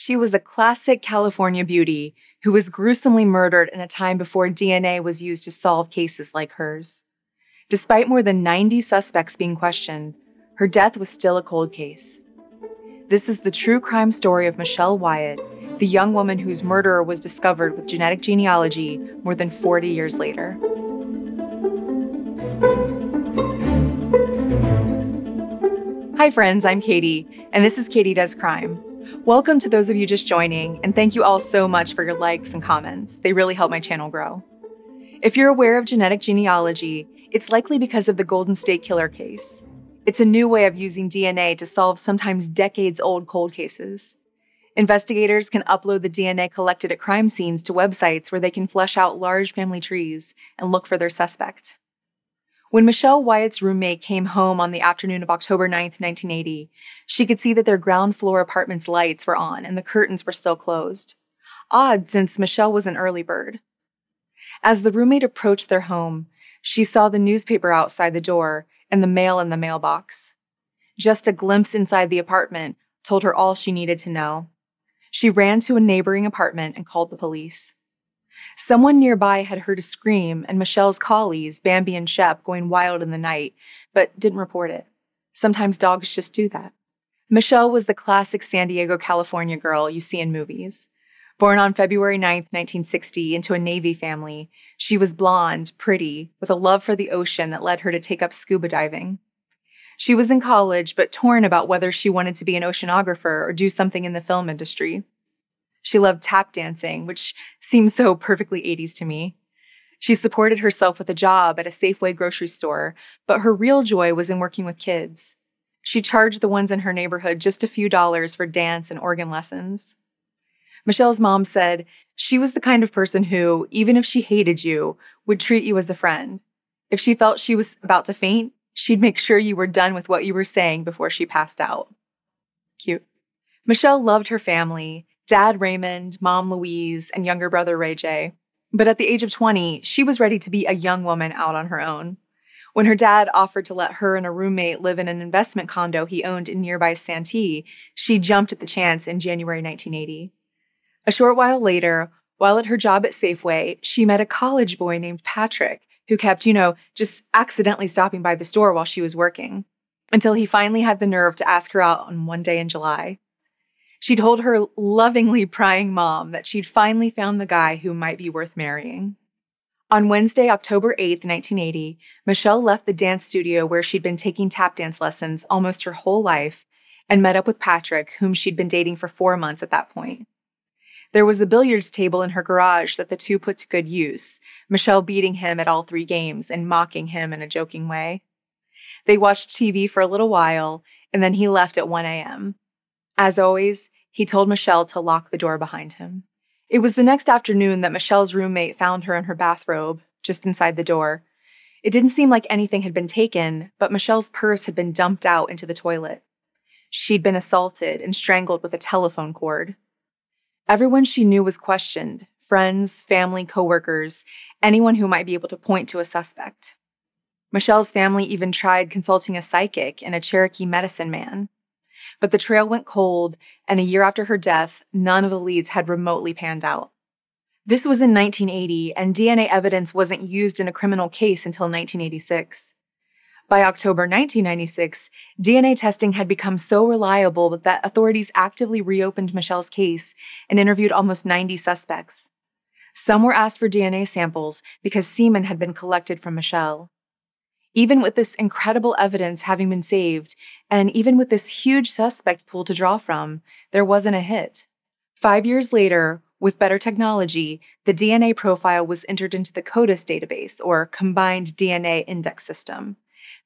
She was a classic California beauty who was gruesomely murdered in a time before DNA was used to solve cases like hers. Despite more than 90 suspects being questioned, her death was still a cold case. This is the true crime story of Michelle Wyatt, the young woman whose murderer was discovered with genetic genealogy more than 40 years later. Hi, friends, I'm Katie, and this is Katie Does Crime. Welcome to those of you just joining, and thank you all so much for your likes and comments. They really help my channel grow. If you're aware of genetic genealogy, it's likely because of the Golden State Killer case. It's a new way of using DNA to solve sometimes decades old cold cases. Investigators can upload the DNA collected at crime scenes to websites where they can flesh out large family trees and look for their suspect. When Michelle Wyatt's roommate came home on the afternoon of October 9, 1980, she could see that their ground floor apartment's lights were on and the curtains were still closed. Odd since Michelle was an early bird. As the roommate approached their home, she saw the newspaper outside the door and the mail in the mailbox. Just a glimpse inside the apartment told her all she needed to know. She ran to a neighboring apartment and called the police. Someone nearby had heard a scream and Michelle's collies, Bambi and Shep, going wild in the night, but didn't report it. Sometimes dogs just do that. Michelle was the classic San Diego, California girl you see in movies. Born on February 9, 1960, into a Navy family, she was blonde, pretty, with a love for the ocean that led her to take up scuba diving. She was in college, but torn about whether she wanted to be an oceanographer or do something in the film industry. She loved tap dancing, which seems so perfectly 80s to me. She supported herself with a job at a Safeway grocery store, but her real joy was in working with kids. She charged the ones in her neighborhood just a few dollars for dance and organ lessons. Michelle's mom said she was the kind of person who, even if she hated you, would treat you as a friend. If she felt she was about to faint, she'd make sure you were done with what you were saying before she passed out. Cute. Michelle loved her family dad Raymond, mom Louise, and younger brother Ray J. But at the age of 20, she was ready to be a young woman out on her own. When her dad offered to let her and a roommate live in an investment condo he owned in nearby Santee, she jumped at the chance in January 1980. A short while later, while at her job at Safeway, she met a college boy named Patrick who kept, you know, just accidentally stopping by the store while she was working until he finally had the nerve to ask her out on one day in July. She told her lovingly prying mom that she'd finally found the guy who might be worth marrying. On Wednesday, October 8th, 1980, Michelle left the dance studio where she'd been taking tap dance lessons almost her whole life and met up with Patrick, whom she'd been dating for four months at that point. There was a billiards table in her garage that the two put to good use, Michelle beating him at all three games and mocking him in a joking way. They watched TV for a little while, and then he left at 1 a.m. As always, he told Michelle to lock the door behind him. It was the next afternoon that Michelle's roommate found her in her bathrobe, just inside the door. It didn't seem like anything had been taken, but Michelle's purse had been dumped out into the toilet. She'd been assaulted and strangled with a telephone cord. Everyone she knew was questioned friends, family, coworkers, anyone who might be able to point to a suspect. Michelle's family even tried consulting a psychic and a Cherokee medicine man. But the trail went cold, and a year after her death, none of the leads had remotely panned out. This was in 1980, and DNA evidence wasn't used in a criminal case until 1986. By October 1996, DNA testing had become so reliable that authorities actively reopened Michelle's case and interviewed almost 90 suspects. Some were asked for DNA samples because semen had been collected from Michelle. Even with this incredible evidence having been saved, and even with this huge suspect pool to draw from, there wasn't a hit. Five years later, with better technology, the DNA profile was entered into the CODIS database, or Combined DNA Index System.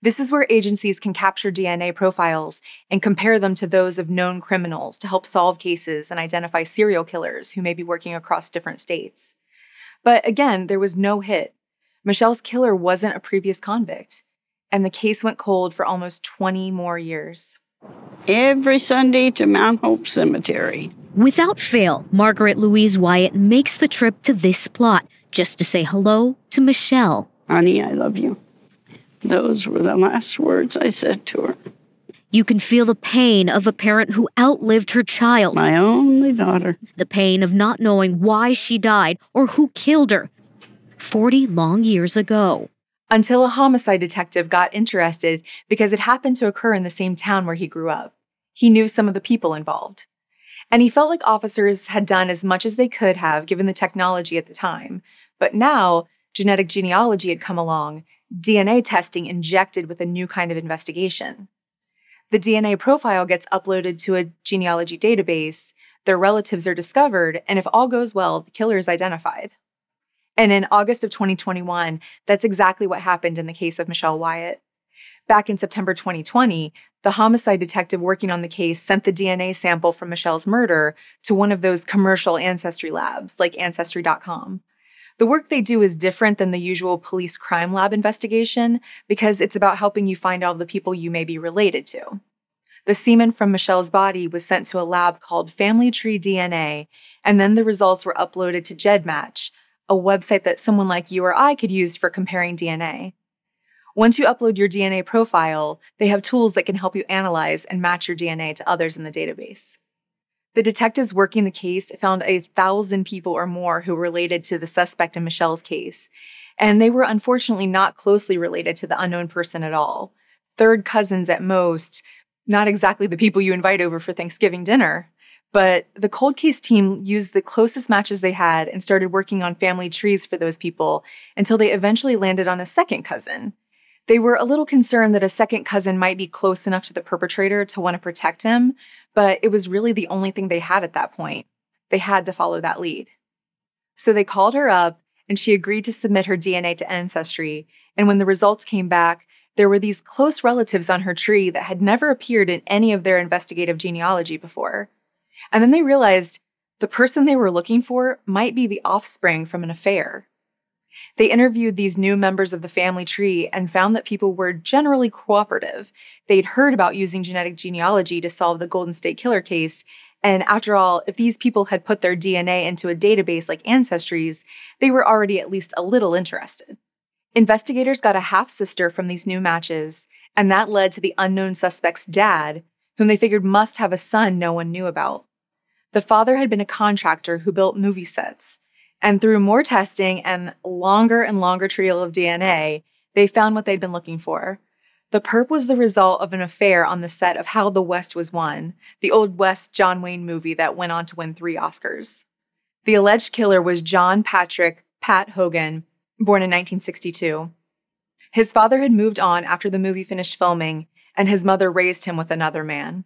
This is where agencies can capture DNA profiles and compare them to those of known criminals to help solve cases and identify serial killers who may be working across different states. But again, there was no hit. Michelle's killer wasn't a previous convict, and the case went cold for almost 20 more years. Every Sunday to Mount Hope Cemetery. Without fail, Margaret Louise Wyatt makes the trip to this plot just to say hello to Michelle. Honey, I love you. Those were the last words I said to her. You can feel the pain of a parent who outlived her child. My only daughter. The pain of not knowing why she died or who killed her 40 long years ago. Until a homicide detective got interested because it happened to occur in the same town where he grew up. He knew some of the people involved. And he felt like officers had done as much as they could have given the technology at the time. But now, genetic genealogy had come along, DNA testing injected with a new kind of investigation. The DNA profile gets uploaded to a genealogy database, their relatives are discovered, and if all goes well, the killer is identified. And in August of 2021, that's exactly what happened in the case of Michelle Wyatt. Back in September 2020, the homicide detective working on the case sent the DNA sample from Michelle's murder to one of those commercial ancestry labs like Ancestry.com. The work they do is different than the usual police crime lab investigation because it's about helping you find all the people you may be related to. The semen from Michelle's body was sent to a lab called Family Tree DNA, and then the results were uploaded to GEDmatch, a website that someone like you or I could use for comparing DNA. Once you upload your DNA profile, they have tools that can help you analyze and match your DNA to others in the database. The detectives working the case found a thousand people or more who were related to the suspect in Michelle's case, and they were unfortunately not closely related to the unknown person at all. Third cousins at most, not exactly the people you invite over for Thanksgiving dinner. But the cold case team used the closest matches they had and started working on family trees for those people until they eventually landed on a second cousin, they were a little concerned that a second cousin might be close enough to the perpetrator to want to protect him, but it was really the only thing they had at that point. They had to follow that lead. So they called her up and she agreed to submit her DNA to Ancestry. And when the results came back, there were these close relatives on her tree that had never appeared in any of their investigative genealogy before. And then they realized the person they were looking for might be the offspring from an affair. They interviewed these new members of the family tree and found that people were generally cooperative. They'd heard about using genetic genealogy to solve the Golden State Killer case. And after all, if these people had put their DNA into a database like Ancestry's, they were already at least a little interested. Investigators got a half sister from these new matches, and that led to the unknown suspect's dad, whom they figured must have a son no one knew about. The father had been a contractor who built movie sets, and through more testing and longer and longer trail of DNA, they found what they'd been looking for. The perp was the result of an affair on the set of How the West Was Won, the old West John Wayne movie that went on to win three Oscars. The alleged killer was John Patrick Pat Hogan, born in 1962. His father had moved on after the movie finished filming, and his mother raised him with another man.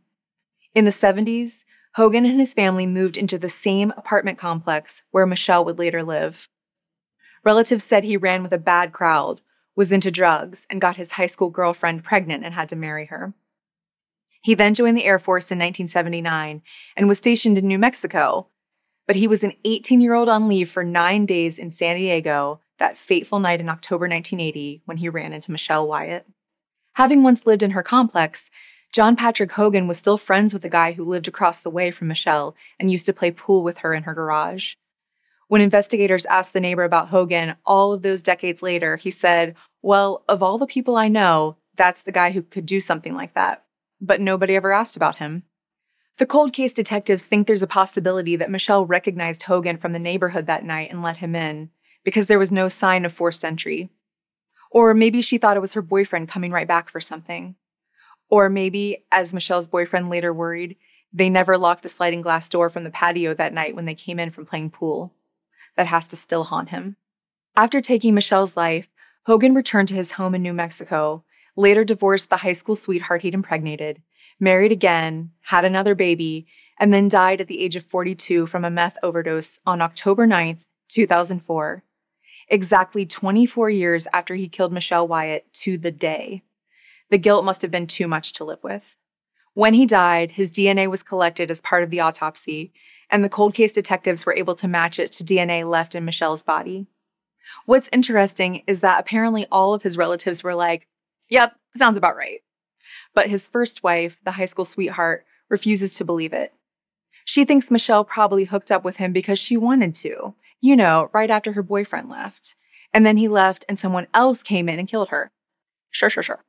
In the 70s, Hogan and his family moved into the same apartment complex where Michelle would later live. Relatives said he ran with a bad crowd, was into drugs, and got his high school girlfriend pregnant and had to marry her. He then joined the Air Force in 1979 and was stationed in New Mexico, but he was an 18 year old on leave for nine days in San Diego that fateful night in October 1980 when he ran into Michelle Wyatt. Having once lived in her complex, John Patrick Hogan was still friends with the guy who lived across the way from Michelle and used to play pool with her in her garage. When investigators asked the neighbor about Hogan all of those decades later, he said, Well, of all the people I know, that's the guy who could do something like that. But nobody ever asked about him. The cold case detectives think there's a possibility that Michelle recognized Hogan from the neighborhood that night and let him in, because there was no sign of forced entry. Or maybe she thought it was her boyfriend coming right back for something. Or maybe, as Michelle's boyfriend later worried, they never locked the sliding glass door from the patio that night when they came in from playing pool. That has to still haunt him. After taking Michelle's life, Hogan returned to his home in New Mexico, later divorced the high school sweetheart he'd impregnated, married again, had another baby, and then died at the age of 42 from a meth overdose on October 9th, 2004. Exactly 24 years after he killed Michelle Wyatt to the day. The guilt must have been too much to live with. When he died, his DNA was collected as part of the autopsy, and the cold case detectives were able to match it to DNA left in Michelle's body. What's interesting is that apparently all of his relatives were like, yep, sounds about right. But his first wife, the high school sweetheart, refuses to believe it. She thinks Michelle probably hooked up with him because she wanted to, you know, right after her boyfriend left. And then he left and someone else came in and killed her. Sure, sure, sure.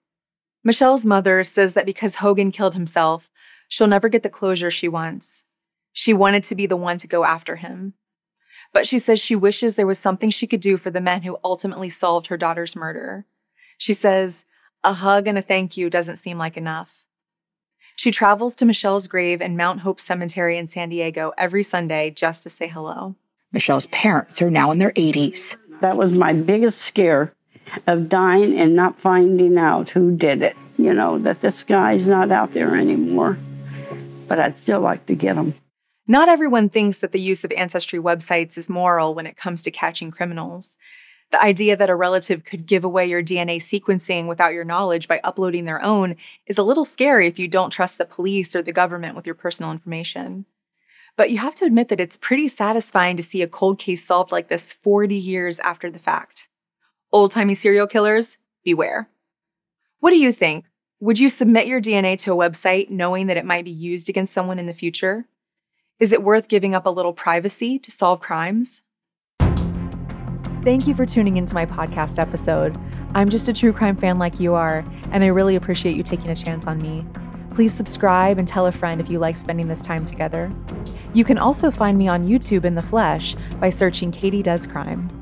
Michelle's mother says that because Hogan killed himself, she'll never get the closure she wants. She wanted to be the one to go after him. But she says she wishes there was something she could do for the men who ultimately solved her daughter's murder. She says, a hug and a thank you doesn't seem like enough. She travels to Michelle's grave in Mount Hope Cemetery in San Diego every Sunday just to say hello. Michelle's parents are now in their 80s. That was my biggest scare of dying and not finding out who did it. You know, that this guy's not out there anymore. But I'd still like to get him. Not everyone thinks that the use of ancestry websites is moral when it comes to catching criminals. The idea that a relative could give away your DNA sequencing without your knowledge by uploading their own is a little scary if you don't trust the police or the government with your personal information. But you have to admit that it's pretty satisfying to see a cold case solved like this 40 years after the fact. Old timey serial killers, beware. What do you think? Would you submit your DNA to a website knowing that it might be used against someone in the future? Is it worth giving up a little privacy to solve crimes? Thank you for tuning into my podcast episode. I'm just a true crime fan like you are, and I really appreciate you taking a chance on me. Please subscribe and tell a friend if you like spending this time together. You can also find me on YouTube in the flesh by searching Katie Does Crime.